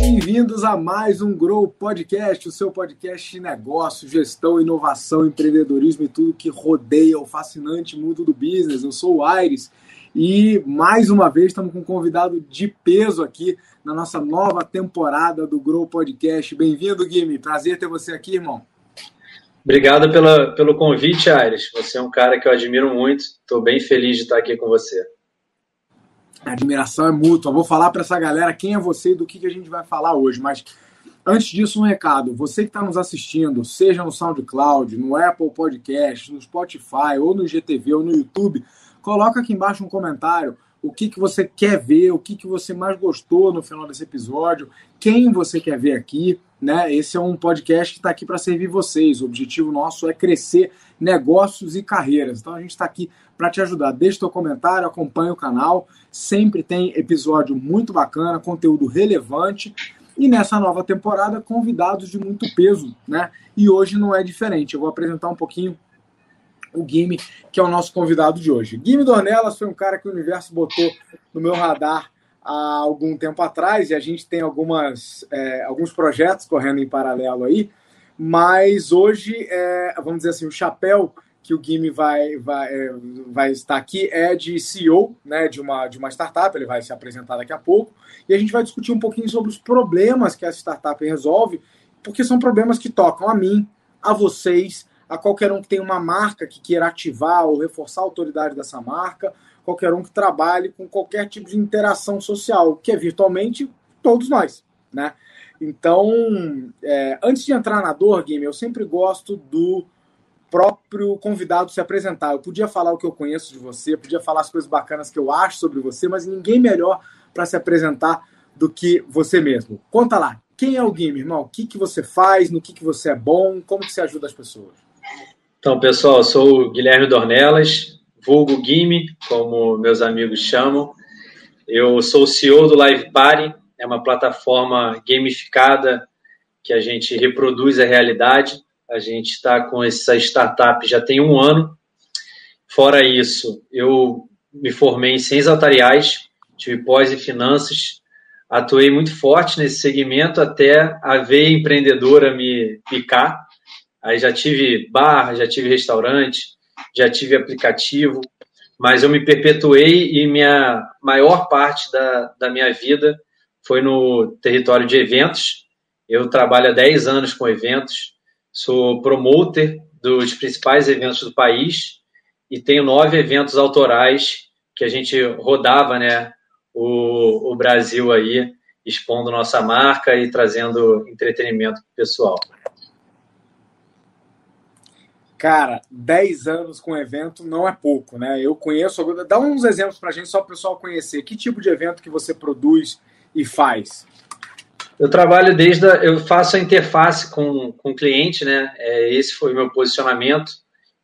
Bem-vindos a mais um Grow Podcast, o seu podcast de negócio, gestão, inovação, empreendedorismo e tudo que rodeia o fascinante mundo do business. Eu sou o Aires e mais uma vez estamos com um convidado de peso aqui na nossa nova temporada do Grow Podcast. Bem-vindo, Guilherme. Prazer ter você aqui, irmão. Obrigado pela, pelo convite, Aires. Você é um cara que eu admiro muito. Estou bem feliz de estar aqui com você. A admiração é mútua. Vou falar para essa galera quem é você e do que, que a gente vai falar hoje. Mas antes disso, um recado. Você que está nos assistindo, seja no SoundCloud, no Apple Podcast, no Spotify, ou no GTV, ou no YouTube, coloca aqui embaixo um comentário o que, que você quer ver, o que, que você mais gostou no final desse episódio, quem você quer ver aqui. Né? Esse é um podcast que está aqui para servir vocês. O objetivo nosso é crescer negócios e carreiras. Então a gente está aqui para te ajudar. Deixe seu comentário, acompanhe o canal. Sempre tem episódio muito bacana, conteúdo relevante. E nessa nova temporada, convidados de muito peso, né? E hoje não é diferente. Eu vou apresentar um pouquinho o Guime, que é o nosso convidado de hoje. Guime Dornelas foi um cara que o universo botou no meu radar há algum tempo atrás e a gente tem algumas, é, alguns projetos correndo em paralelo aí, mas hoje, é, vamos dizer assim, o chapéu que o Guime vai, vai, é, vai estar aqui é de CEO né, de, uma, de uma startup, ele vai se apresentar daqui a pouco, e a gente vai discutir um pouquinho sobre os problemas que essa startup resolve, porque são problemas que tocam a mim, a vocês, a qualquer um que tem uma marca que queira ativar ou reforçar a autoridade dessa marca, qualquer um que trabalhe com qualquer tipo de interação social, que é virtualmente todos nós, né? Então, é, antes de entrar na dor, Game, eu sempre gosto do próprio convidado se apresentar. Eu podia falar o que eu conheço de você, podia falar as coisas bacanas que eu acho sobre você, mas ninguém melhor para se apresentar do que você mesmo. Conta lá, quem é o Game, irmão? O que, que você faz, no que, que você é bom, como que você ajuda as pessoas? Então, pessoal, sou o Guilherme Dornelas, vulgo Gimme, como meus amigos chamam. Eu sou o CEO do Live Party, é uma plataforma gamificada que a gente reproduz a realidade. A gente está com essa startup já tem um ano. Fora isso, eu me formei em ciências altariais, tive pós em finanças, atuei muito forte nesse segmento até a veia empreendedora me picar. Aí já tive bar, já tive restaurante, já tive aplicativo, mas eu me perpetuei e minha maior parte da, da minha vida foi no território de eventos. Eu trabalho há 10 anos com eventos, sou promoter dos principais eventos do país e tenho nove eventos autorais que a gente rodava né, o, o Brasil aí, expondo nossa marca e trazendo entretenimento pessoal. Cara, 10 anos com evento não é pouco, né? Eu conheço. Dá uns exemplos pra gente, só o pessoal conhecer. Que tipo de evento que você produz e faz? Eu trabalho desde. A, eu faço a interface com, com o cliente, né? É, esse foi o meu posicionamento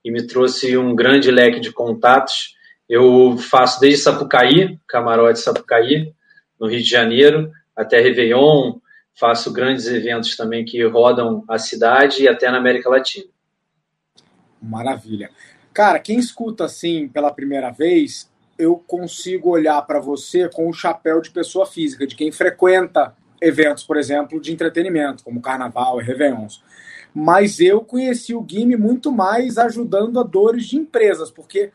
e me trouxe um grande leque de contatos. Eu faço desde Sapucaí, camarote Sapucaí, no Rio de Janeiro, até Réveillon. Faço grandes eventos também que rodam a cidade e até na América Latina. Maravilha. Cara, quem escuta assim pela primeira vez, eu consigo olhar para você com o chapéu de pessoa física, de quem frequenta eventos, por exemplo, de entretenimento, como Carnaval e Réveillons. Mas eu conheci o Guime muito mais ajudando a dores de empresas, porque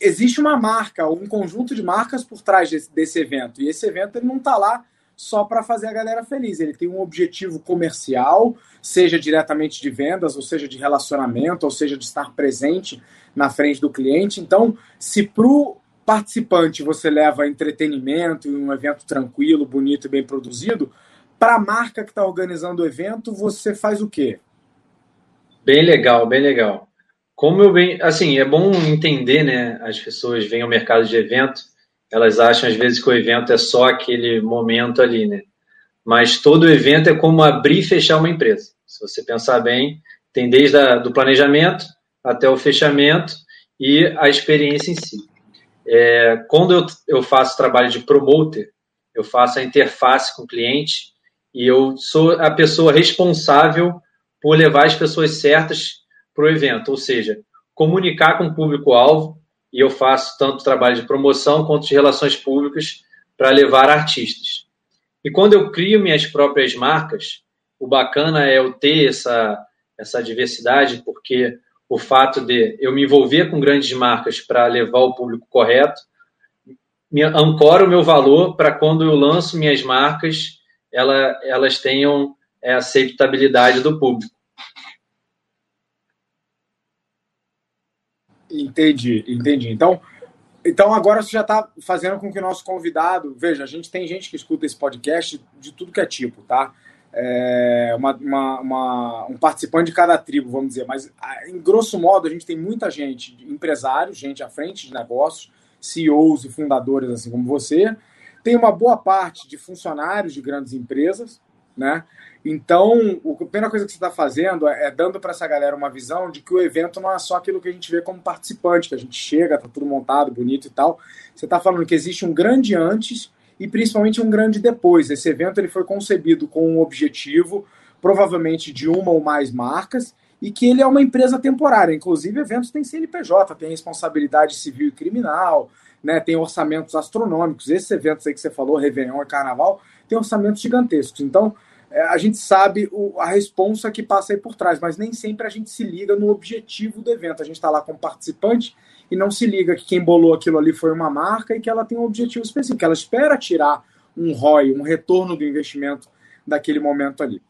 existe uma marca, um conjunto de marcas por trás desse, desse evento. E esse evento ele não está lá só para fazer a galera feliz. Ele tem um objetivo comercial, seja diretamente de vendas, ou seja de relacionamento, ou seja de estar presente na frente do cliente. Então, se para o participante você leva entretenimento e um evento tranquilo, bonito e bem produzido, para a marca que está organizando o evento, você faz o quê? Bem legal, bem legal. Como eu bem, assim, é bom entender, né? As pessoas vêm ao mercado de evento elas acham às vezes que o evento é só aquele momento ali, né? Mas todo evento é como abrir e fechar uma empresa. Se você pensar bem, tem desde a, do planejamento até o fechamento e a experiência em si. É, quando eu, eu faço trabalho de promoter, eu faço a interface com o cliente e eu sou a pessoa responsável por levar as pessoas certas para o evento, ou seja, comunicar com o público-alvo, e eu faço tanto trabalho de promoção quanto de relações públicas para levar artistas. E quando eu crio minhas próprias marcas, o bacana é eu ter essa, essa diversidade, porque o fato de eu me envolver com grandes marcas para levar o público correto, me ancora o meu valor para quando eu lanço minhas marcas, ela, elas tenham a aceitabilidade do público. Entendi, entendi. Então, então agora você já está fazendo com que o nosso convidado. Veja, a gente tem gente que escuta esse podcast de tudo que é tipo, tá? É uma, uma, uma, um participante de cada tribo, vamos dizer. Mas, em grosso modo, a gente tem muita gente, empresários, gente à frente de negócios, CEOs e fundadores, assim como você. Tem uma boa parte de funcionários de grandes empresas, né? Então, a primeira coisa que você está fazendo é, é dando para essa galera uma visão de que o evento não é só aquilo que a gente vê como participante, que a gente chega, tá tudo montado, bonito e tal. Você está falando que existe um grande antes e principalmente um grande depois. Esse evento ele foi concebido com um objetivo, provavelmente de uma ou mais marcas, e que ele é uma empresa temporária. Inclusive, eventos têm CNPJ, tem responsabilidade civil e criminal, né, tem orçamentos astronômicos. Esses eventos aí que você falou, Réveillon e Carnaval, tem orçamentos gigantescos. Então, a gente sabe o, a responsa que passa aí por trás, mas nem sempre a gente se liga no objetivo do evento. A gente está lá como participante e não se liga que quem bolou aquilo ali foi uma marca e que ela tem um objetivo específico. Ela espera tirar um ROI, um retorno do investimento daquele momento ali.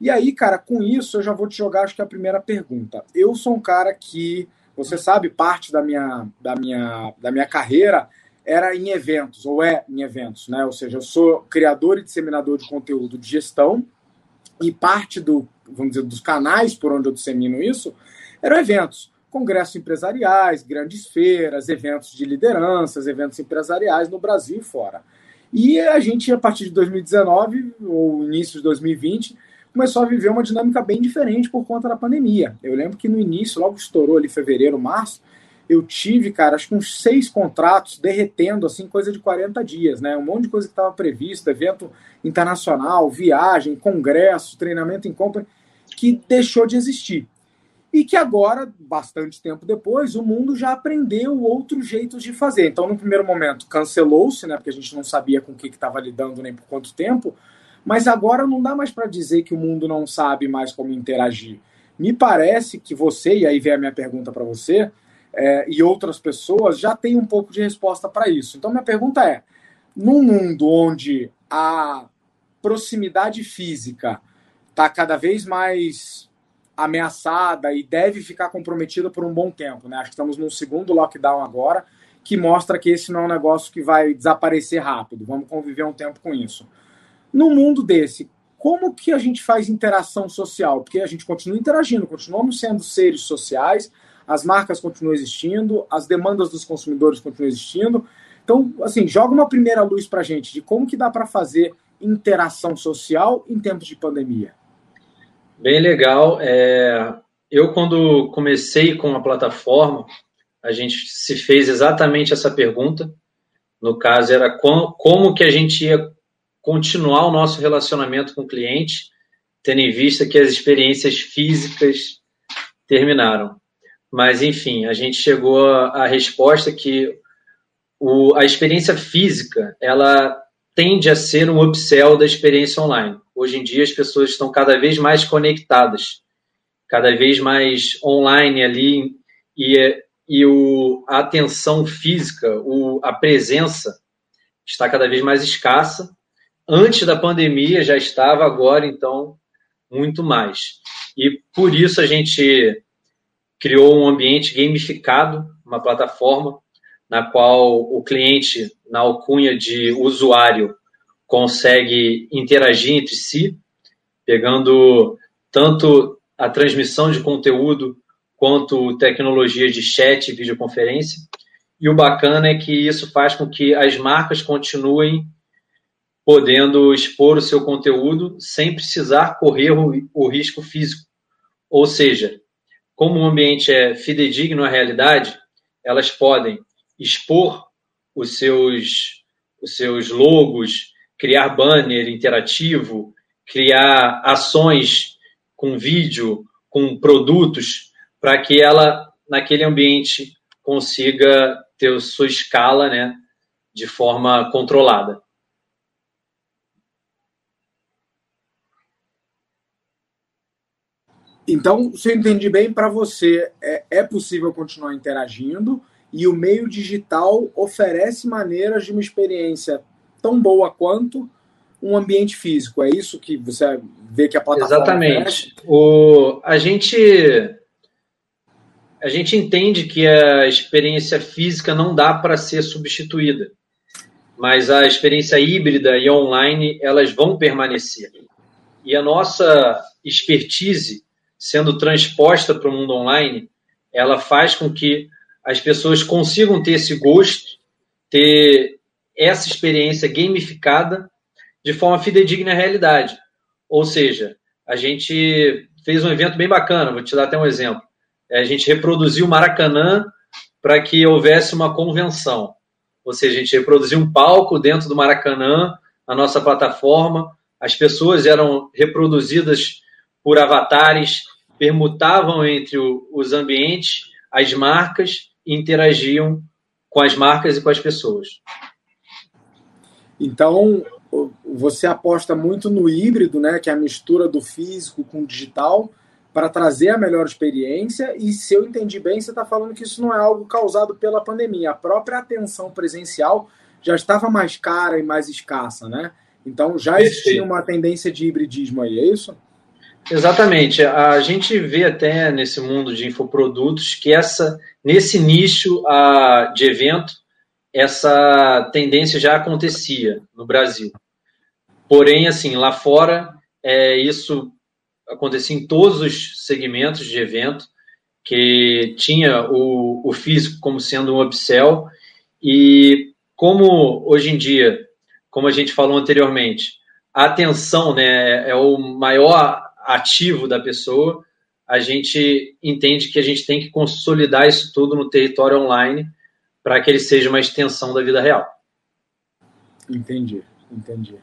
E aí, cara, com isso eu já vou te jogar, acho que a primeira pergunta. Eu sou um cara que, você sabe, parte da minha, da minha, da minha carreira era em eventos, ou é em eventos, né? Ou seja, eu sou criador e disseminador de conteúdo de gestão e parte do, vamos dizer, dos canais por onde eu dissemino isso eram eventos, congressos empresariais, grandes feiras, eventos de lideranças, eventos empresariais no Brasil e fora. E a gente, a partir de 2019 ou início de 2020, começou a viver uma dinâmica bem diferente por conta da pandemia. Eu lembro que no início, logo estourou ali fevereiro, março, eu tive, cara, acho que uns seis contratos derretendo, assim, coisa de 40 dias, né? Um monte de coisa que estava previsto, evento internacional, viagem, congresso, treinamento em compra, que deixou de existir. E que agora, bastante tempo depois, o mundo já aprendeu outros jeitos de fazer. Então, no primeiro momento, cancelou-se, né? Porque a gente não sabia com o que estava lidando nem por quanto tempo. Mas agora não dá mais para dizer que o mundo não sabe mais como interagir. Me parece que você, e aí vem a minha pergunta para você, é, e outras pessoas já têm um pouco de resposta para isso. Então, minha pergunta é: num mundo onde a proximidade física está cada vez mais ameaçada e deve ficar comprometida por um bom tempo, né? Acho que estamos num segundo lockdown agora, que mostra que esse não é um negócio que vai desaparecer rápido. Vamos conviver um tempo com isso. No mundo desse, como que a gente faz interação social? Porque a gente continua interagindo, continuamos sendo seres sociais, as marcas continuam existindo, as demandas dos consumidores continuam existindo. Então, assim, joga uma primeira luz para a gente de como que dá para fazer interação social em tempos de pandemia. Bem legal. É... Eu, quando comecei com a plataforma, a gente se fez exatamente essa pergunta. No caso, era como, como que a gente ia continuar o nosso relacionamento com o cliente, tendo em vista que as experiências físicas terminaram. Mas, enfim, a gente chegou à resposta que o, a experiência física, ela tende a ser um upsell da experiência online. Hoje em dia, as pessoas estão cada vez mais conectadas, cada vez mais online ali, e, e o, a atenção física, o, a presença está cada vez mais escassa. Antes da pandemia já estava, agora, então, muito mais. E por isso a gente criou um ambiente gamificado, uma plataforma na qual o cliente, na alcunha de usuário, consegue interagir entre si, pegando tanto a transmissão de conteúdo quanto tecnologia de chat e videoconferência. E o bacana é que isso faz com que as marcas continuem podendo expor o seu conteúdo sem precisar correr o risco físico. Ou seja, como o ambiente é fidedigno à realidade, elas podem expor os seus, os seus logos, criar banner interativo, criar ações com vídeo, com produtos, para que ela, naquele ambiente consiga ter sua escala né, de forma controlada. Então, se eu entendi bem, para você é, é possível continuar interagindo e o meio digital oferece maneiras de uma experiência tão boa quanto um ambiente físico. É isso que você vê que a plataforma Exatamente. O, a gente a gente entende que a experiência física não dá para ser substituída, mas a experiência híbrida e online elas vão permanecer. E a nossa expertise sendo transposta para o mundo online, ela faz com que as pessoas consigam ter esse gosto, ter essa experiência gamificada de forma fidedigna à realidade. Ou seja, a gente fez um evento bem bacana, vou te dar até um exemplo. É, a gente reproduziu o Maracanã para que houvesse uma convenção. Ou seja, a gente reproduziu um palco dentro do Maracanã, na nossa plataforma, as pessoas eram reproduzidas por avatares permutavam entre o, os ambientes, as marcas e interagiam com as marcas e com as pessoas. Então, você aposta muito no híbrido, né, que é a mistura do físico com o digital, para trazer a melhor experiência. E se eu entendi bem, você está falando que isso não é algo causado pela pandemia. A própria atenção presencial já estava mais cara e mais escassa, né? Então já existia uma tendência de hibridismo aí, é isso? Exatamente. A gente vê até nesse mundo de infoprodutos que essa, nesse nicho uh, de evento, essa tendência já acontecia no Brasil. Porém, assim, lá fora, é, isso acontecia em todos os segmentos de evento, que tinha o, o físico como sendo um upsell, e como hoje em dia, como a gente falou anteriormente, a atenção né, é o maior ativo da pessoa, a gente entende que a gente tem que consolidar isso tudo no território online para que ele seja uma extensão da vida real. Entendi, entendi.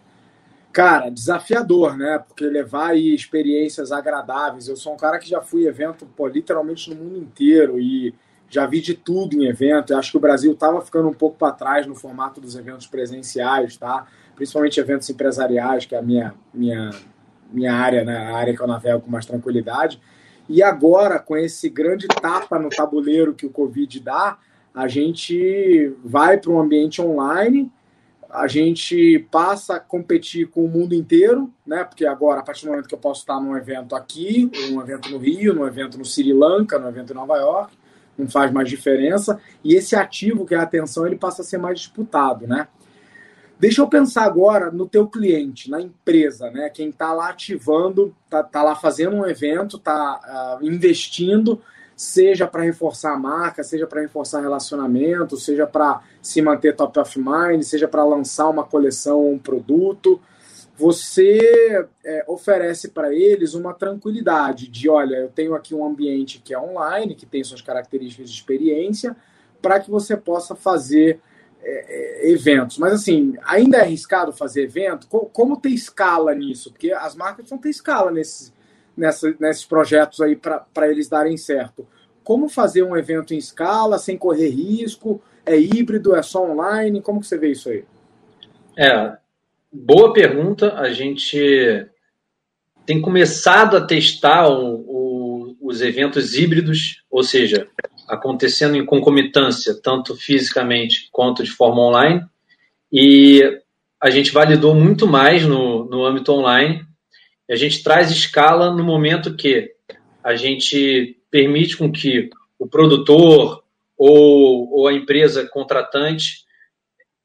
Cara, desafiador, né? Porque levar aí experiências agradáveis. Eu sou um cara que já fui evento pô, literalmente no mundo inteiro e já vi de tudo em evento. Eu acho que o Brasil estava ficando um pouco para trás no formato dos eventos presenciais, tá? Principalmente eventos empresariais, que é a minha, minha minha área, né, a área que eu navego com mais tranquilidade. E agora, com esse grande tapa no tabuleiro que o Covid dá, a gente vai para um ambiente online, a gente passa a competir com o mundo inteiro, né? Porque agora, a partir do momento que eu posso estar num evento aqui, num evento no Rio, num evento no Sri Lanka, num evento em Nova York, não faz mais diferença. E esse ativo, que é a atenção, ele passa a ser mais disputado, né? Deixa eu pensar agora no teu cliente, na empresa, né? Quem está lá ativando, está tá lá fazendo um evento, está uh, ah, investindo, seja para reforçar a marca, seja para reforçar relacionamento, seja para se manter top of mind, seja para lançar uma coleção ou um produto. Você é, oferece para eles uma tranquilidade de, olha, eu tenho aqui um ambiente que é online, que tem suas características de experiência, para que você possa fazer é, é, eventos. Mas assim, ainda é arriscado fazer evento? Como, ter escala nisso? Porque as marcas vão ter escala nesses, nessa, nesses projetos aí para eles darem certo. Como fazer um evento em escala, sem correr risco? É híbrido? É só online? Como que você vê isso aí? É, boa pergunta. A gente tem começado a testar o, o, os eventos híbridos, ou seja, acontecendo em concomitância, tanto fisicamente quanto de forma online. E a gente validou muito mais no, no âmbito online. a gente traz escala no momento que a gente permite com que o produtor ou, ou a empresa contratante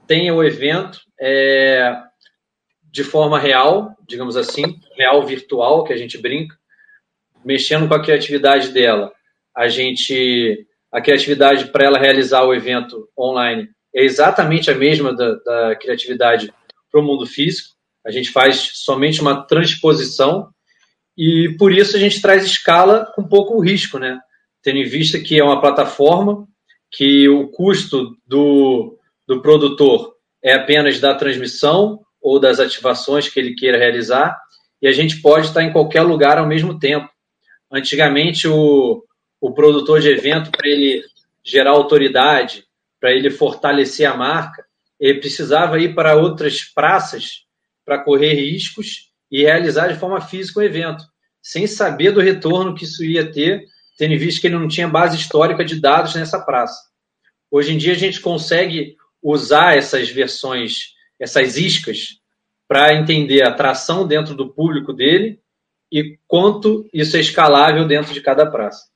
tenha o evento é, de forma real, digamos assim, real virtual, que a gente brinca, mexendo com a criatividade dela. A gente a criatividade para ela realizar o evento online é exatamente a mesma da, da criatividade para o mundo físico. A gente faz somente uma transposição e por isso a gente traz escala com pouco risco, né? Tendo em vista que é uma plataforma, que o custo do, do produtor é apenas da transmissão ou das ativações que ele queira realizar, e a gente pode estar em qualquer lugar ao mesmo tempo. Antigamente, o, o produtor de evento, para ele gerar autoridade, para ele fortalecer a marca, ele precisava ir para outras praças para correr riscos e realizar de forma física o evento, sem saber do retorno que isso ia ter, tendo visto que ele não tinha base histórica de dados nessa praça. Hoje em dia a gente consegue usar essas versões, essas iscas, para entender a atração dentro do público dele e quanto isso é escalável dentro de cada praça.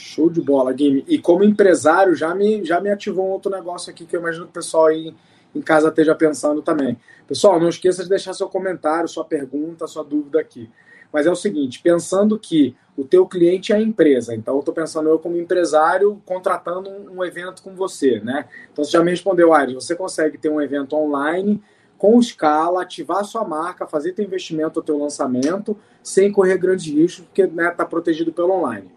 Show de bola, Game. E como empresário, já me, já me ativou um outro negócio aqui que eu imagino que o pessoal aí em casa esteja pensando também. Pessoal, não esqueça de deixar seu comentário, sua pergunta, sua dúvida aqui. Mas é o seguinte, pensando que o teu cliente é a empresa, então eu estou pensando eu como empresário contratando um, evento com você, né? Então você já me respondeu, Aires, você consegue ter um evento online com escala, ativar sua marca, fazer teu investimento, teu lançamento, sem correr grandes riscos, porque está né, tá protegido pelo online.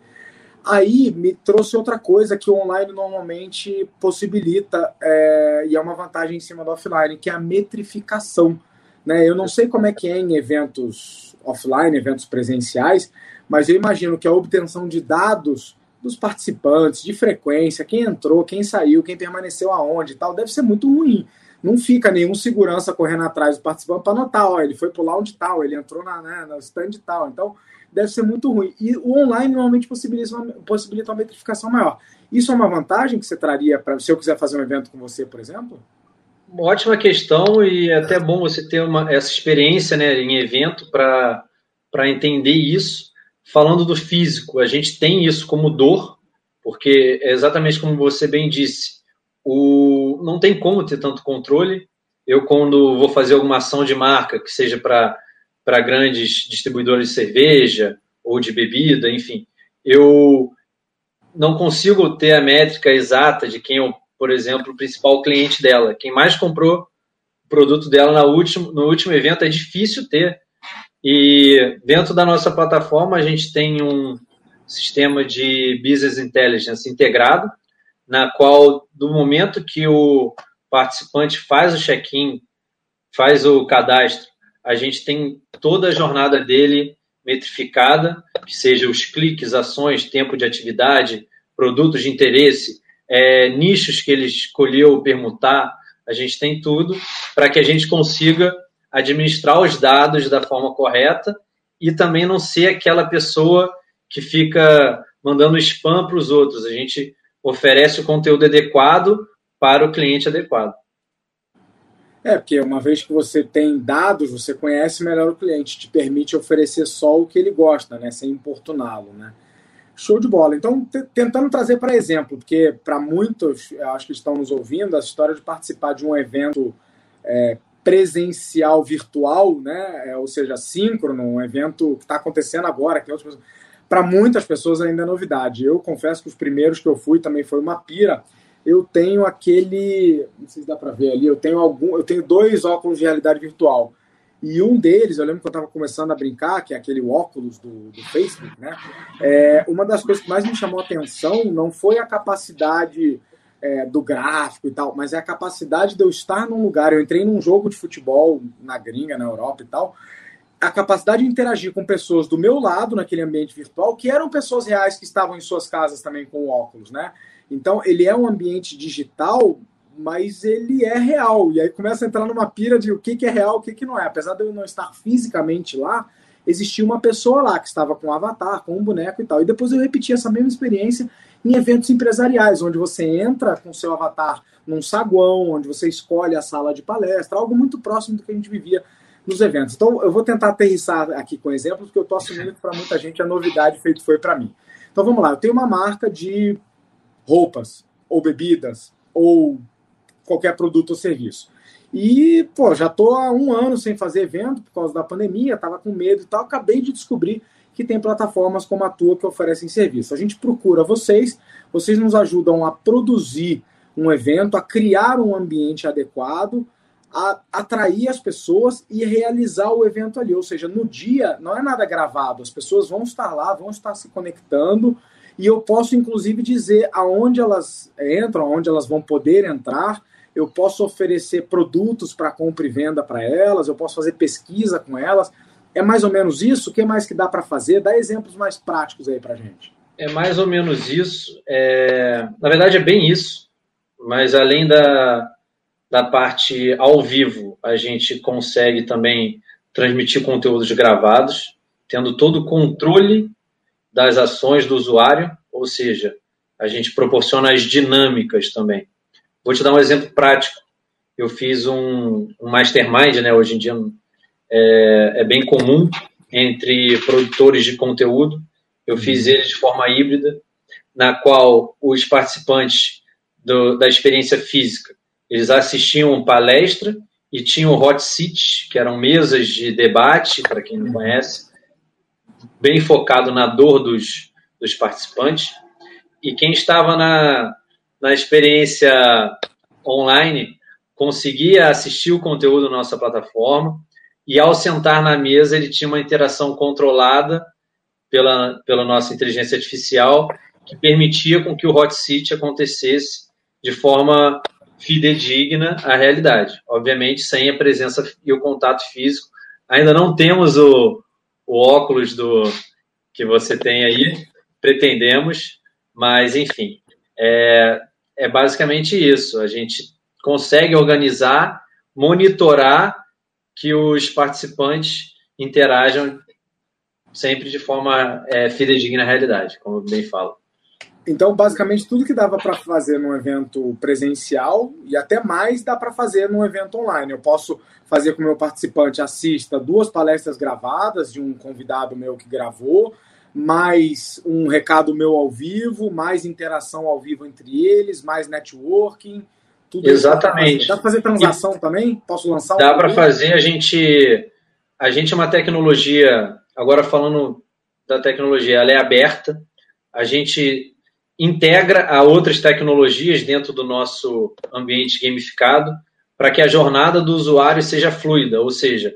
Aí me trouxe outra coisa que o online normalmente possibilita, é, e é uma vantagem em cima do offline, que é a metrificação. Né? Eu não sei como é que é em eventos offline, eventos presenciais, mas eu imagino que a obtenção de dados dos participantes, de frequência, quem entrou, quem saiu, quem permaneceu aonde tal, deve ser muito ruim. Não fica nenhum segurança correndo atrás do participante para notar, ó, ele foi pular onde tal, ele entrou na, né, no stand tal. Então, deve ser muito ruim. E o online normalmente possibilita uma, possibilita uma metrificação maior. Isso é uma vantagem que você traria para se eu quiser fazer um evento com você, por exemplo? Ótima questão e é até bom você ter uma, essa experiência né, em evento para entender isso. Falando do físico, a gente tem isso como dor, porque é exatamente como você bem disse, o, não tem como ter tanto controle. Eu, quando vou fazer alguma ação de marca, que seja para para grandes distribuidores de cerveja ou de bebida, enfim, eu não consigo ter a métrica exata de quem é, por exemplo, o principal cliente dela. Quem mais comprou o produto dela no último, no último evento é difícil ter. E dentro da nossa plataforma, a gente tem um sistema de business intelligence integrado, na qual, do momento que o participante faz o check-in, faz o cadastro a gente tem toda a jornada dele metrificada, que seja os cliques, ações, tempo de atividade, produtos de interesse, é, nichos que ele escolheu permutar, a gente tem tudo para que a gente consiga administrar os dados da forma correta e também não ser aquela pessoa que fica mandando spam para os outros. A gente oferece o conteúdo adequado para o cliente adequado. É, porque uma vez que você tem dados, você conhece melhor o cliente, te permite oferecer só o que ele gosta, né, sem importuná-lo, né? Show de bola. Então, tentando trazer para exemplo, porque para muitos, acho que estão nos ouvindo, a história de participar de um evento é, presencial virtual, né, é, ou seja, síncrono, um evento que está acontecendo agora, que para muitas pessoas ainda é novidade. Eu confesso que os primeiros que eu fui também foi uma pira eu tenho aquele, não sei se dá para ver ali, eu tenho algum, eu tenho dois óculos de realidade virtual. E um deles, eu lembro que eu estava começando a brincar, que é aquele óculos do, do Facebook, né? É, uma das coisas que mais me chamou a atenção não foi a capacidade é, do gráfico e tal, mas é a capacidade de eu estar num lugar. Eu entrei num jogo de futebol na gringa, na Europa e tal. A capacidade de interagir com pessoas do meu lado naquele ambiente virtual, que eram pessoas reais que estavam em suas casas também com óculos, né? Então, ele é um ambiente digital, mas ele é real. E aí começa a entrar numa pira de o que, que é real, o que, que não é. Apesar de eu não estar fisicamente lá, existia uma pessoa lá que estava com um avatar, com um boneco e tal. E depois eu repeti essa mesma experiência em eventos empresariais, onde você entra com seu avatar num saguão, onde você escolhe a sala de palestra, algo muito próximo do que a gente vivia nos eventos. Então, eu vou tentar aterrissar aqui com exemplos, porque eu estou assumindo que para muita gente a novidade feito foi para mim. Então, vamos lá. Eu tenho uma marca de roupas, ou bebidas, ou qualquer produto ou serviço. E, pô, já tô há um ano sem fazer evento por causa da pandemia, tava com medo e tal. Acabei de descobrir que tem plataformas como a tua que oferecem serviço. A gente procura vocês, vocês nos ajudam a produzir um evento, a criar um ambiente adequado, a atrair as pessoas e realizar o evento ali. Ou seja, no dia não é nada gravado, as pessoas vão estar lá, vão estar se conectando e eu posso, inclusive, dizer aonde elas entram, aonde elas vão poder entrar. Eu posso oferecer produtos para compra e venda para elas, eu posso fazer pesquisa com elas. É mais ou menos isso? O que mais que dá para fazer? Dá exemplos mais práticos aí para gente. é mais ou menos isso. É, na verdade, é bem isso, mas além da, da parte ao vivo, a gente consegue também transmitir conteúdos gravados, tendo todo o controle das ações do usuário, ou seja, a gente proporciona as dinâmicas também. Vou te dar um exemplo prático. Eu fiz um, um mastermind, né? Hoje em dia é, é bem comum entre produtores de conteúdo. Eu fiz uhum. ele de forma híbrida, na qual os participantes do, da experiência física eles assistiam palestra e tinham hot seats, que eram mesas de debate, para quem não conhece, bem focado na dor dos, dos participantes. E quem estava na, na experiência online conseguia assistir o conteúdo da nossa plataforma e ao sentar na mesa ele tinha uma interação controlada pela, pela nossa inteligência artificial que permitia com que o hot seat acontecesse de forma fidedigna à realidade. Obviamente, sem a presença e o contato físico. Ainda não temos o, o óculos do que você tem aí, pretendemos, mas enfim, é, é basicamente isso. A gente consegue organizar, monitorar que os participantes interajam sempre de forma é, fidedigna à realidade, como eu bem falo. Então, basicamente, tudo que dava para fazer num evento presencial e até mais dá para fazer num evento online. Eu posso fazer com o meu participante assista duas palestras gravadas de um convidado meu que gravou, mais um recado meu ao vivo, mais interação ao vivo entre eles, mais networking. Tudo Exatamente. Dá para fazer transação e também? Posso lançar? Um dá para fazer. A gente, a gente é uma tecnologia. Agora falando da tecnologia, ela é aberta. A gente integra a outras tecnologias dentro do nosso ambiente gamificado para que a jornada do usuário seja fluida, ou seja,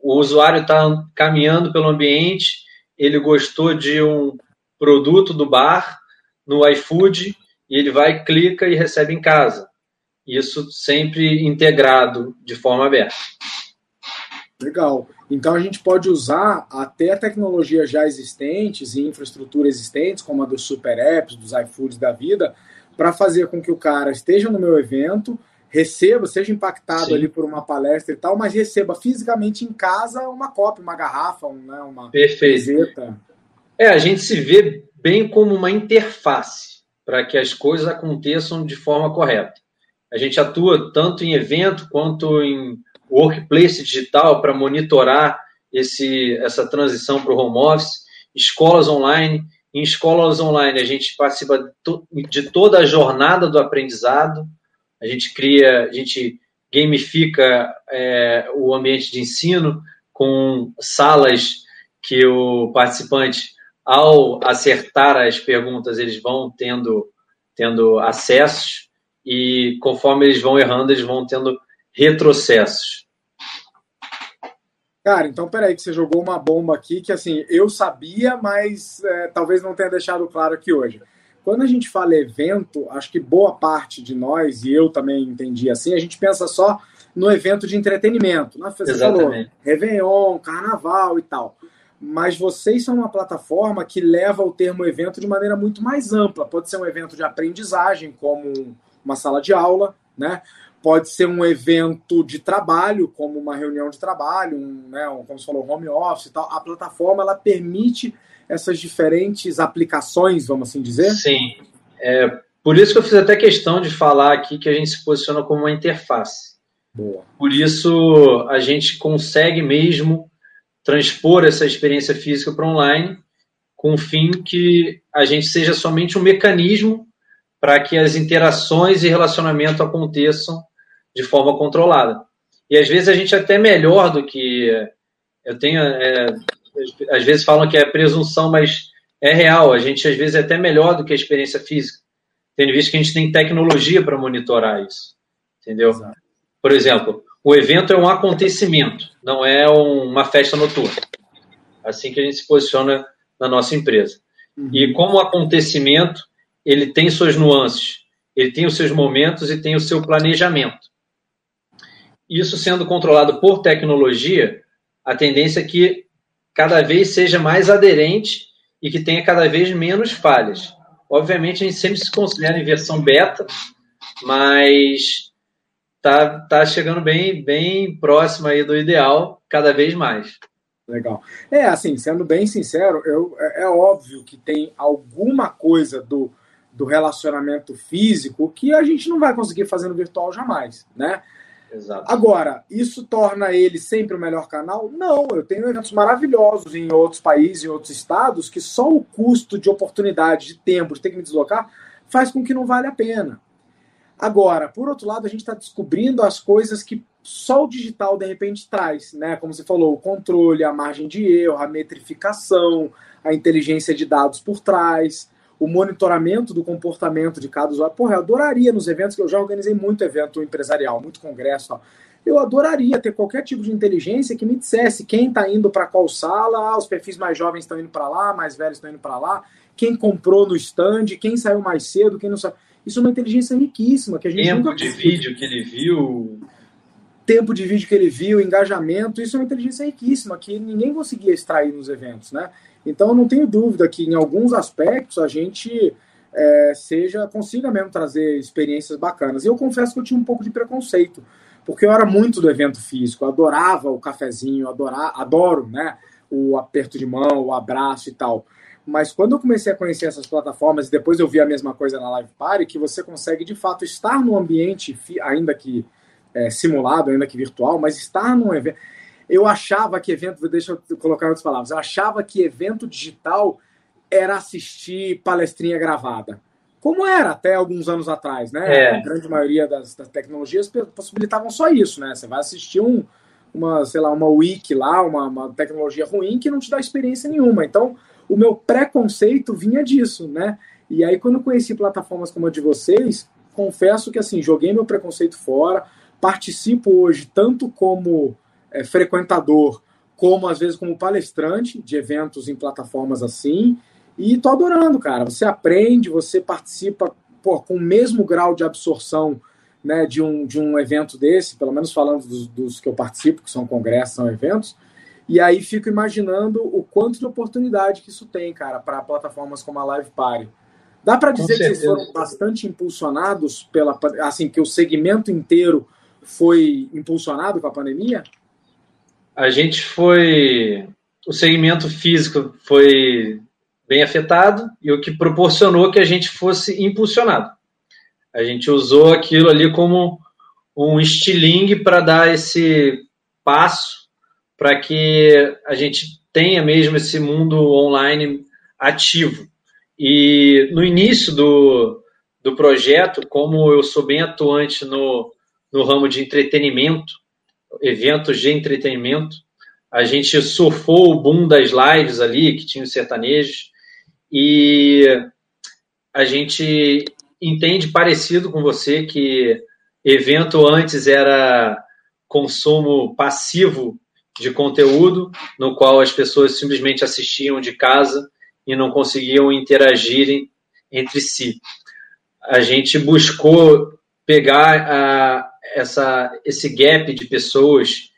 o usuário está caminhando pelo ambiente, ele gostou de um produto do bar no iFood e ele vai, clica e recebe em casa. Isso sempre integrado de forma aberta. Legal. Então a gente pode usar até tecnologias já existentes e infraestrutura existentes, como a dos super apps, dos iFoods da vida, para fazer com que o cara esteja no meu evento, receba, seja impactado Sim. ali por uma palestra e tal, mas receba fisicamente em casa uma cópia, uma garrafa, um, né, uma Perfeito. É, a gente se vê bem como uma interface para que as coisas aconteçam de forma correta. A gente atua tanto em evento quanto em workplace digital para monitorar esse, essa transição para o home office, escolas online. Em escolas online, a gente participa de toda a jornada do aprendizado, a gente cria, a gente gamifica é, o ambiente de ensino com salas que o participante, ao acertar as perguntas, eles vão tendo, tendo acessos e conforme eles vão errando, eles vão tendo retrocessos. Cara, então peraí que você jogou uma bomba aqui que assim, eu sabia, mas é, talvez não tenha deixado claro aqui hoje. Quando a gente fala evento, acho que boa parte de nós, e eu também entendi assim, a gente pensa só no evento de entretenimento. Né? Você falou Réveillon, Carnaval e tal. Mas vocês são uma plataforma que leva o termo evento de maneira muito mais ampla. Pode ser um evento de aprendizagem, como uma sala de aula, né? Pode ser um evento de trabalho, como uma reunião de trabalho, um, né, um, como você falou, home office e tal. A plataforma ela permite essas diferentes aplicações, vamos assim dizer? Sim. É, por isso que eu fiz até questão de falar aqui que a gente se posiciona como uma interface. Boa. Por isso a gente consegue mesmo transpor essa experiência física para online com o fim que a gente seja somente um mecanismo para que as interações e relacionamento aconteçam de forma controlada. E às vezes a gente é até melhor do que eu tenho, é, às vezes falam que é presunção, mas é real. A gente às vezes é até melhor do que a experiência física, tendo visto que a gente tem tecnologia para monitorar isso, entendeu? Exato. Por exemplo, o evento é um acontecimento, não é uma festa noturna. Assim que a gente se posiciona na nossa empresa. Uhum. E como acontecimento, ele tem suas nuances, ele tem os seus momentos e tem o seu planejamento. Isso sendo controlado por tecnologia, a tendência é que cada vez seja mais aderente e que tenha cada vez menos falhas. Obviamente, a gente sempre se considera em versão beta, mas tá, tá chegando bem, bem próximo aí do ideal, cada vez mais. Legal. É, assim, sendo bem sincero, eu, é, é óbvio que tem alguma coisa do, do relacionamento físico que a gente não vai conseguir fazer no virtual jamais, né? Exato. Agora, isso torna ele sempre o melhor canal? Não, eu tenho eventos maravilhosos em outros países, em outros estados, que só o custo de oportunidade, de tempo, de ter que me deslocar, faz com que não vale a pena. Agora, por outro lado, a gente está descobrindo as coisas que só o digital de repente traz, né? Como você falou, o controle, a margem de erro, a metrificação, a inteligência de dados por trás o monitoramento do comportamento de cada usuário. Porra, eu adoraria nos eventos, que eu já organizei muito evento empresarial, muito congresso tal. Eu adoraria ter qualquer tipo de inteligência que me dissesse quem está indo para qual sala, os perfis mais jovens estão indo para lá, mais velhos estão indo para lá, quem comprou no stand, quem saiu mais cedo, quem não saiu. Isso é uma inteligência riquíssima que a gente Tempo nunca de vídeo que ele viu. Tempo de vídeo que ele viu, engajamento, isso é uma inteligência riquíssima que ninguém conseguia extrair nos eventos, né? Então, não tenho dúvida que em alguns aspectos a gente é, seja consiga mesmo trazer experiências bacanas. E eu confesso que eu tinha um pouco de preconceito, porque eu era muito do evento físico, adorava o cafezinho, adora, adoro né, o aperto de mão, o abraço e tal. Mas quando eu comecei a conhecer essas plataformas e depois eu vi a mesma coisa na Live Party, que você consegue de fato estar num ambiente, ainda que é, simulado, ainda que virtual, mas estar num evento eu achava que evento, deixa eu colocar outras palavras, eu achava que evento digital era assistir palestrinha gravada. Como era até alguns anos atrás, né? É. A grande maioria das, das, tecnologias possibilitavam só isso, né? Você vai assistir um, uma, sei lá, uma wiki lá, uma, uma tecnologia ruim que não te dá experiência nenhuma. Então, o meu preconceito vinha disso, né? E aí, quando eu conheci plataformas como a de vocês, confesso que, assim, joguei meu preconceito fora, participo hoje tanto como é, frequentador, como às vezes como palestrante de eventos em plataformas assim. E tô adorando, cara. Você aprende, você participa pô, com o mesmo grau de absorção né, de, um, de um evento desse, pelo menos falando dos, dos que eu participo, que são congressos, são eventos. E aí fico imaginando o quanto de oportunidade que isso tem, cara, para plataformas como a Live Party. Dá para dizer que vocês foram bastante impulsionados pela, assim, que o segmento inteiro foi impulsionado com a pandemia? A gente foi. O segmento físico foi bem afetado e o que proporcionou que a gente fosse impulsionado. A gente usou aquilo ali como um estilingue para dar esse passo para que a gente tenha mesmo esse mundo online ativo. E no início do, do projeto, como eu sou bem atuante no, no ramo de entretenimento, eventos de entretenimento. A gente surfou o boom das lives ali, que tinha os sertanejos, e a gente entende parecido com você que evento antes era consumo passivo de conteúdo, no qual as pessoas simplesmente assistiam de casa e não conseguiam interagirem entre si. A gente buscou pegar a, essa, esse gap de pessoas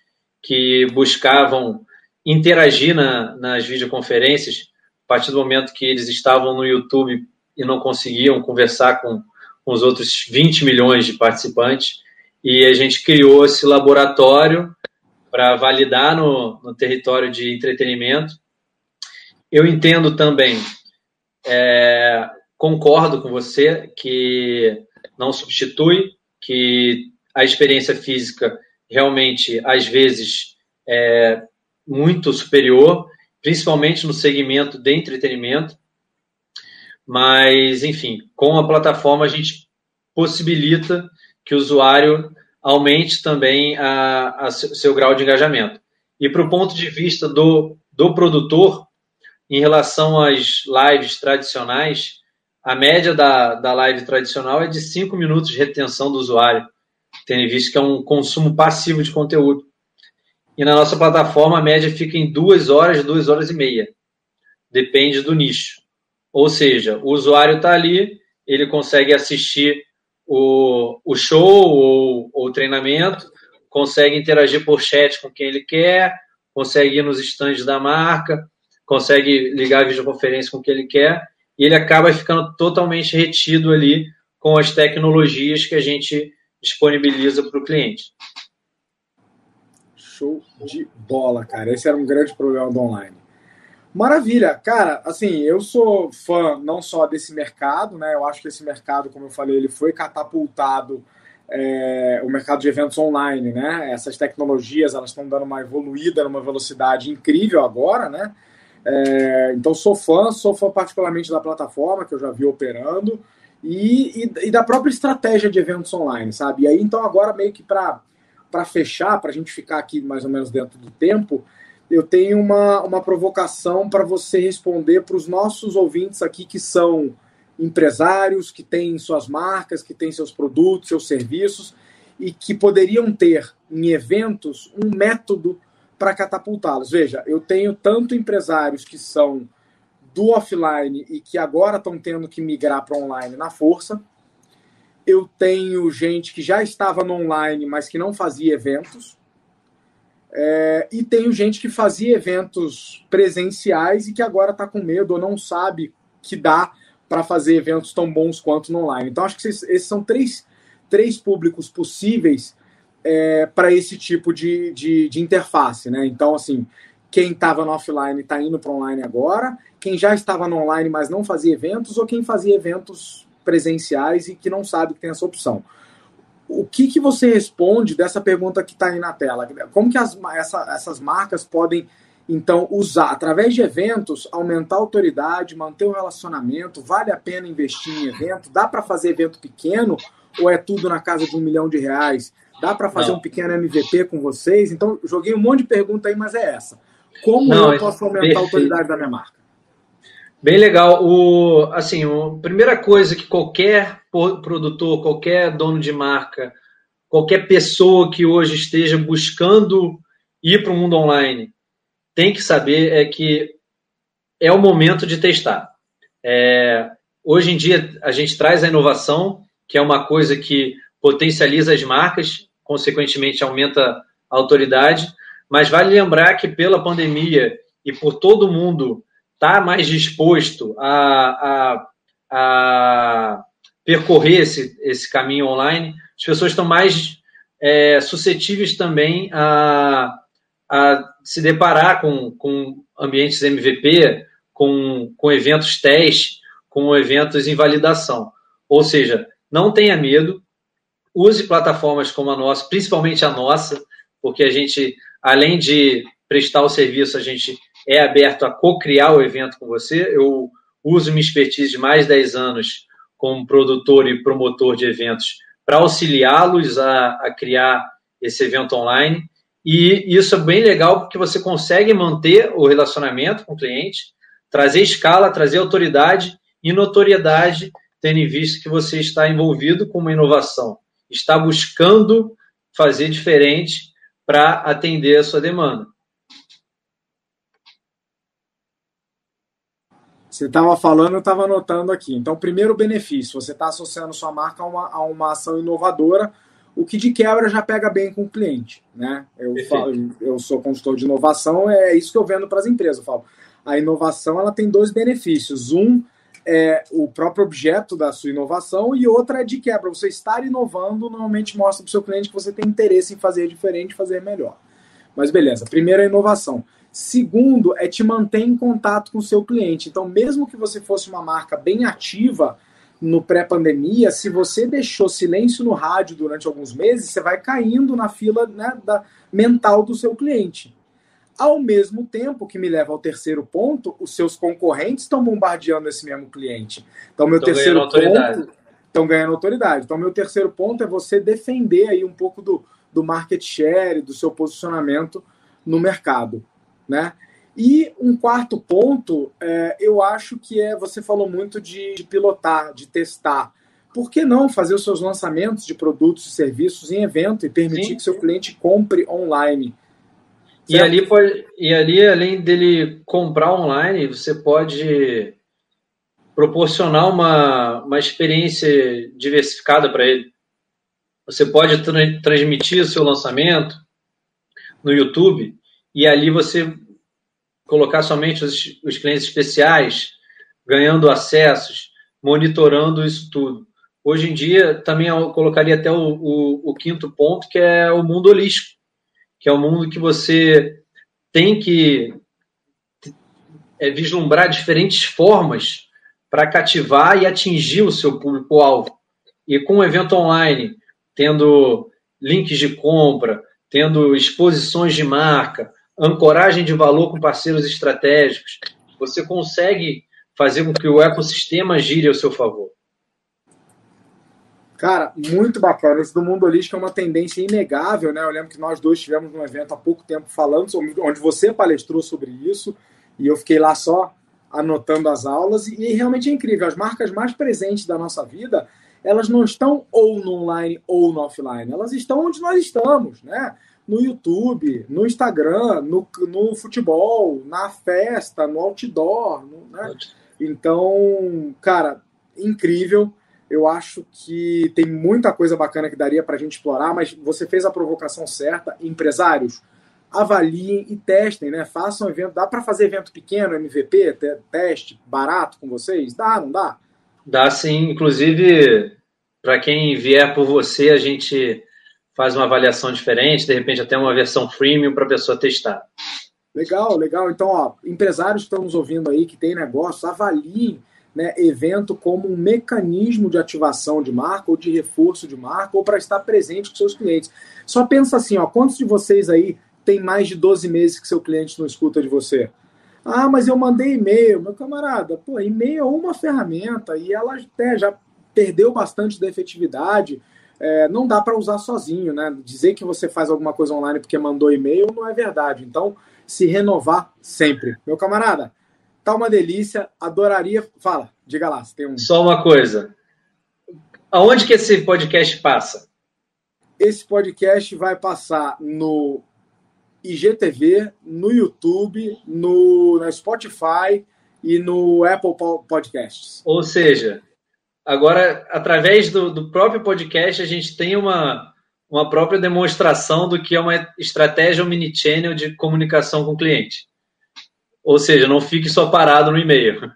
que buscavam interagir na, nas videoconferências, a partir do momento que eles estavam no YouTube e não conseguiam conversar com, com os outros 20 milhões de participantes. E a gente criou esse laboratório para validar no, no território de entretenimento. Eu entendo também, é, concordo com você que não substitui, que a experiência física realmente, às vezes, é muito superior, principalmente no segmento de entretenimento. Mas, enfim, com a plataforma a gente possibilita que o usuário aumente também a, a seu grau de engajamento. E para o ponto de vista do, do produtor, em relação às lives tradicionais, a média da, da live tradicional é de 5 minutos de retenção do usuário tendo visto que é um consumo passivo de conteúdo. E na nossa plataforma, a média fica em duas horas, duas horas e meia. Depende do nicho. Ou seja, o usuário está ali, ele consegue assistir o, o show ou, o treinamento, consegue interagir por chat com quem ele quer, consegue ir nos estandes da marca, consegue ligar a videoconferência com o que ele quer, e ele acaba ficando totalmente retido ali com as tecnologias que a gente disponibiliza para o cliente. Show de bola, cara. Esse era um grande problema do online. Maravilha, cara. Assim, eu sou fã não só desse mercado, né? Eu acho que esse mercado, como eu falei, ele foi catapultado é, o mercado de eventos online, né? Essas tecnologias elas estão dando uma evoluída numa velocidade incrível agora, né? É, então sou fã, sou fã particularmente da plataforma que eu já vi operando e, e, e da própria estratégia de eventos online, sabe? E aí então agora meio que para fechar, para a gente ficar aqui mais ou menos dentro do tempo, eu tenho uma, uma provocação para você responder para os nossos ouvintes aqui que são empresários que têm suas marcas, que têm seus produtos, seus serviços e que poderiam ter em eventos um método para catapultá-los. Veja, eu tenho tanto empresários que são do offline e que agora estão tendo que migrar para online na força. Eu tenho gente que já estava no online, mas que não fazia eventos. É, e tenho gente que fazia eventos presenciais e que agora está com medo ou não sabe que dá para fazer eventos tão bons quanto no online. Então, acho que esses, esses são três, três públicos possíveis é, para esse tipo de, de, de, interface. Né? Então, assim, quem estava no offline está indo para online agora, quem já estava no online, mas não fazia eventos, ou quem fazia eventos presenciais e que não sabe que tem essa opção. O que, que você responde dessa pergunta que está aí na tela? Como que as, essa, essas marcas podem então, usar, através de eventos, aumentar a autoridade, manter o relacionamento, vale a pena investir em evento? Dá para fazer evento pequeno ou é tudo na casa de um milhão de reais? Dá para fazer Não. um pequeno MVP com vocês? Então, joguei um monte de pergunta aí, mas é essa. Como Não, eu posso aumentar perfeito. a autoridade da minha marca? Bem legal. O, assim, a primeira coisa que qualquer produtor, qualquer dono de marca, qualquer pessoa que hoje esteja buscando ir para o mundo online, tem que saber é que é o momento de testar. É, hoje em dia, a gente traz a inovação, que é uma coisa que potencializa as marcas, consequentemente aumenta a autoridade, mas vale lembrar que pela pandemia e por todo mundo estar tá mais disposto a, a, a percorrer esse, esse caminho online, as pessoas estão mais é, suscetíveis também a, a se deparar com, com ambientes MVP, com, com eventos teste, com eventos em validação. Ou seja, não tenha medo, use plataformas como a nossa, principalmente a nossa, porque a gente, além de prestar o serviço, a gente é aberto a co-criar o evento com você. Eu uso minha expertise de mais de 10 anos como produtor e promotor de eventos para auxiliá-los a, a criar esse evento online. E isso é bem legal porque você consegue manter o relacionamento com o cliente, trazer escala, trazer autoridade e notoriedade, tendo em vista que você está envolvido com uma inovação, está buscando fazer diferente para atender a sua demanda. Você estava falando, eu estava anotando aqui. Então, primeiro benefício, você está associando sua marca a uma, a uma ação inovadora o que de quebra já pega bem com o cliente. Né? Eu, falo, eu sou consultor de inovação, é isso que eu vendo para as empresas. Eu falo, a inovação ela tem dois benefícios. Um é o próprio objeto da sua inovação e outra é de quebra. Você estar inovando normalmente mostra para o seu cliente que você tem interesse em fazer diferente, fazer melhor. Mas beleza, primeiro é inovação. Segundo, é te manter em contato com o seu cliente. Então, mesmo que você fosse uma marca bem ativa, no pré-pandemia, se você deixou silêncio no rádio durante alguns meses, você vai caindo na fila né, da, mental do seu cliente. Ao mesmo tempo, que me leva ao terceiro ponto, os seus concorrentes estão bombardeando esse mesmo cliente. Então, meu estão terceiro ponto. Estão ganhando autoridade. Então, meu terceiro ponto é você defender aí um pouco do, do market share, do seu posicionamento no mercado. Né? E um quarto ponto, é, eu acho que é, você falou muito de, de, pilotar, de testar. Por que não fazer os seus lançamentos de produtos e serviços em evento e permitir Sim. que seu cliente compre online? E ali, pode, e ali, além dele comprar online, você pode proporcionar uma, uma experiência diversificada para ele. Você pode tra transmitir o seu lançamento no YouTube e ali você colocar somente os, os clientes especiais, ganhando acessos, monitorando isso tudo. Hoje em dia, também eu colocaria até o, o, o quinto ponto, que é o mundo holístico, que é o mundo que você tem que é, vislumbrar diferentes formas para cativar e atingir o seu público-alvo. E com o evento online, tendo links de compra, tendo exposições de marca, ancoragem de valor com parceiros estratégicos, você consegue fazer com que o ecossistema gire ao seu favor. Cara, muito bacana. Esse do mundo holístico é uma tendência inegável, né? Eu lembro que nós dois tivemos um evento há pouco tempo falando sobre, onde você palestrou sobre isso, e eu fiquei lá só anotando as aulas, e realmente é incrível. As marcas mais presentes da nossa vida, elas não estão ou no online ou no offline, elas estão onde nós estamos, né? No YouTube, no Instagram, no, no futebol, na festa, no outdoor, no, né? Então, cara, incrível. Eu acho que tem muita coisa bacana que daria para a gente explorar, mas você fez a provocação certa. Empresários, avaliem e testem, né? Façam evento. Dá para fazer evento pequeno, MVP, teste, barato com vocês? Dá, não dá? Dá sim. Inclusive, para quem vier por você, a gente faz uma avaliação diferente, de repente até uma versão freemium para a pessoa testar. Legal, legal. Então, ó, empresários que estão nos ouvindo aí, que tem negócio, avaliem né, evento como um mecanismo de ativação de marca ou de reforço de marca ou para estar presente com seus clientes. Só pensa assim, ó, quantos de vocês aí tem mais de 12 meses que seu cliente não escuta de você? Ah, mas eu mandei e-mail. Meu camarada, pô, e-mail é uma ferramenta e ela até já perdeu bastante da efetividade. É, não dá para usar sozinho, né? Dizer que você faz alguma coisa online porque mandou e-mail não é verdade. Então, se renovar sempre. Meu camarada, Tá uma delícia, adoraria. Fala, diga lá, se tem um. Só uma coisa. Aonde que esse podcast passa? Esse podcast vai passar no IGTV, no YouTube, no na Spotify e no Apple Podcasts. Ou seja, agora, através do, do próprio podcast, a gente tem uma, uma própria demonstração do que é uma estratégia omnichannel de comunicação com o cliente. Ou seja, não fique só parado no e-mail.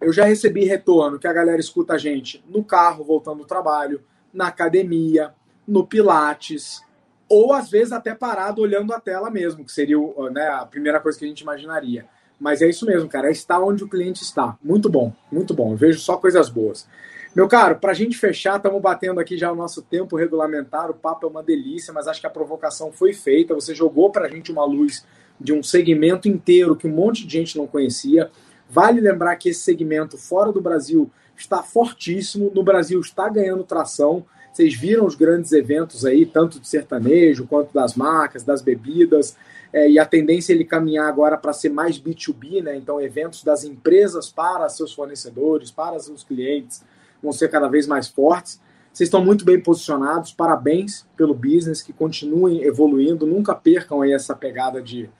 Eu já recebi retorno que a galera escuta a gente no carro, voltando do trabalho, na academia, no Pilates, ou às vezes até parado olhando a tela mesmo, que seria né, a primeira coisa que a gente imaginaria. Mas é isso mesmo, cara, é estar onde o cliente está. Muito bom, muito bom. Eu vejo só coisas boas. Meu caro, para a gente fechar, estamos batendo aqui já o nosso tempo regulamentar. O papo é uma delícia, mas acho que a provocação foi feita. Você jogou para a gente uma luz de um segmento inteiro que um monte de gente não conhecia. Vale lembrar que esse segmento fora do Brasil está fortíssimo, no Brasil está ganhando tração. Vocês viram os grandes eventos aí, tanto de sertanejo quanto das marcas, das bebidas, é, e a tendência é ele caminhar agora para ser mais B2B, né? Então, eventos das empresas para seus fornecedores, para seus clientes, vão ser cada vez mais fortes. Vocês estão muito bem posicionados, parabéns pelo business, que continuem evoluindo, nunca percam aí essa pegada de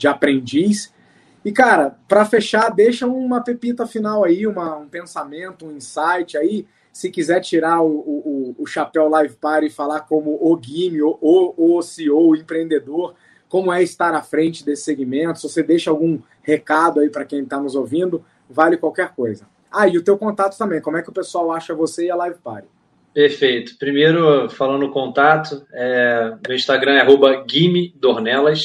de aprendiz. E, cara, para fechar, deixa uma pepita final aí, uma, um pensamento, um insight aí. Se quiser tirar o, o, o chapéu Live Party e falar como o Guime, o, o, o CEO, o empreendedor, como é estar à frente desse segmento, se você deixa algum recado aí para quem está nos ouvindo, vale qualquer coisa. Ah, e o teu contato também, como é que o pessoal acha você e a Live Party? Perfeito. Primeiro, falando o contato, é, meu Instagram é arroba Dornelas,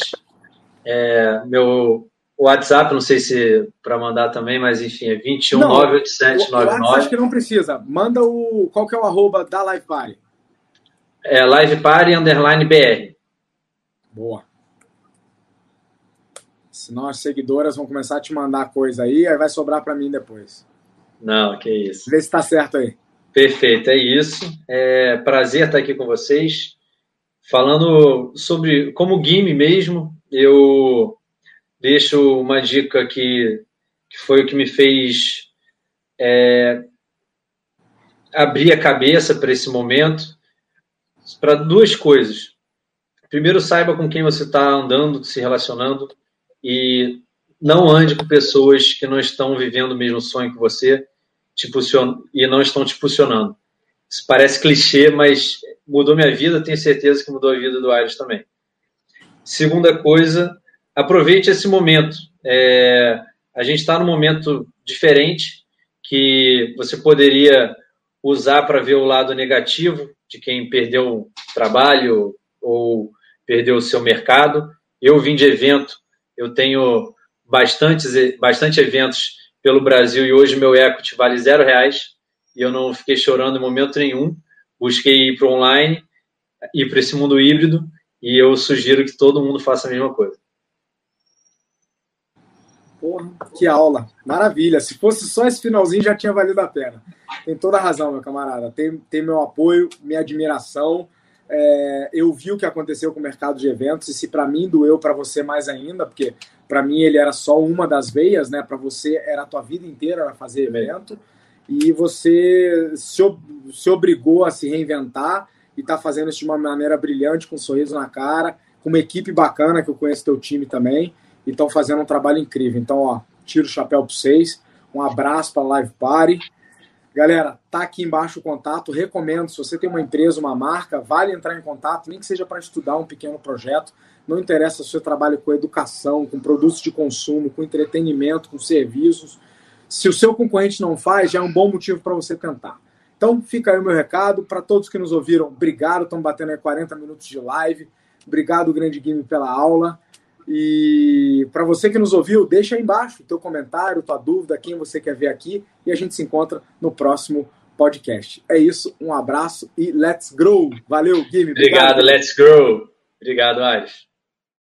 é, meu WhatsApp, não sei se para mandar também, mas enfim, é 2198799. Acho que não precisa. Manda o. Qual que é o arroba da Live Party? É Live Party underline BR. Boa. Senão as seguidoras vão começar a te mandar coisa aí, aí vai sobrar para mim depois. Não, que isso. Vê se tá certo aí. Perfeito, é isso. É prazer estar aqui com vocês, falando sobre como game mesmo, eu deixo uma dica que, que foi o que me fez é, abrir a cabeça para esse momento, para duas coisas. Primeiro, saiba com quem você está andando, se relacionando, e não ande com pessoas que não estão vivendo o mesmo sonho que você te e não estão te impulsionando. Isso parece clichê, mas mudou minha vida, tenho certeza que mudou a vida do Aires também. Segunda coisa, aproveite esse momento. É, a gente está num momento diferente que você poderia usar para ver o lado negativo de quem perdeu o trabalho ou perdeu o seu mercado. Eu vim de evento, eu tenho bastantes, bastante eventos pelo Brasil e hoje meu equity vale zero reais e eu não fiquei chorando em momento nenhum. Busquei ir para online, ir para esse mundo híbrido e eu sugiro que todo mundo faça a mesma coisa. Porra, que aula. Maravilha. Se fosse só esse finalzinho, já tinha valido a pena. Tem toda a razão, meu camarada. Tem, tem meu apoio, minha admiração. É, eu vi o que aconteceu com o mercado de eventos e se para mim doeu para você mais ainda, porque para mim ele era só uma das veias, né? Para você era a tua vida inteira fazer evento e você se, se obrigou a se reinventar e está fazendo isso de uma maneira brilhante, com um sorriso na cara, com uma equipe bacana que eu conheço teu time também e estão fazendo um trabalho incrível. Então, ó, tiro o chapéu para vocês. Um abraço para Live Party. Galera, tá aqui embaixo o contato. Recomendo, se você tem uma empresa, uma marca, vale entrar em contato, nem que seja para estudar um pequeno projeto. Não interessa se você trabalha com educação, com produtos de consumo, com entretenimento, com serviços. Se o seu concorrente não faz, já é um bom motivo para você tentar. Então, fica aí o meu recado. Para todos que nos ouviram, obrigado. Estamos batendo aí 40 minutos de live. Obrigado, Grande Game, pela aula. E para você que nos ouviu, deixa aí embaixo o teu comentário, tua dúvida, quem você quer ver aqui, e a gente se encontra no próximo podcast. É isso, um abraço e let's grow. Valeu, Game. Obrigado, obrigado let's grow. Obrigado, Ares.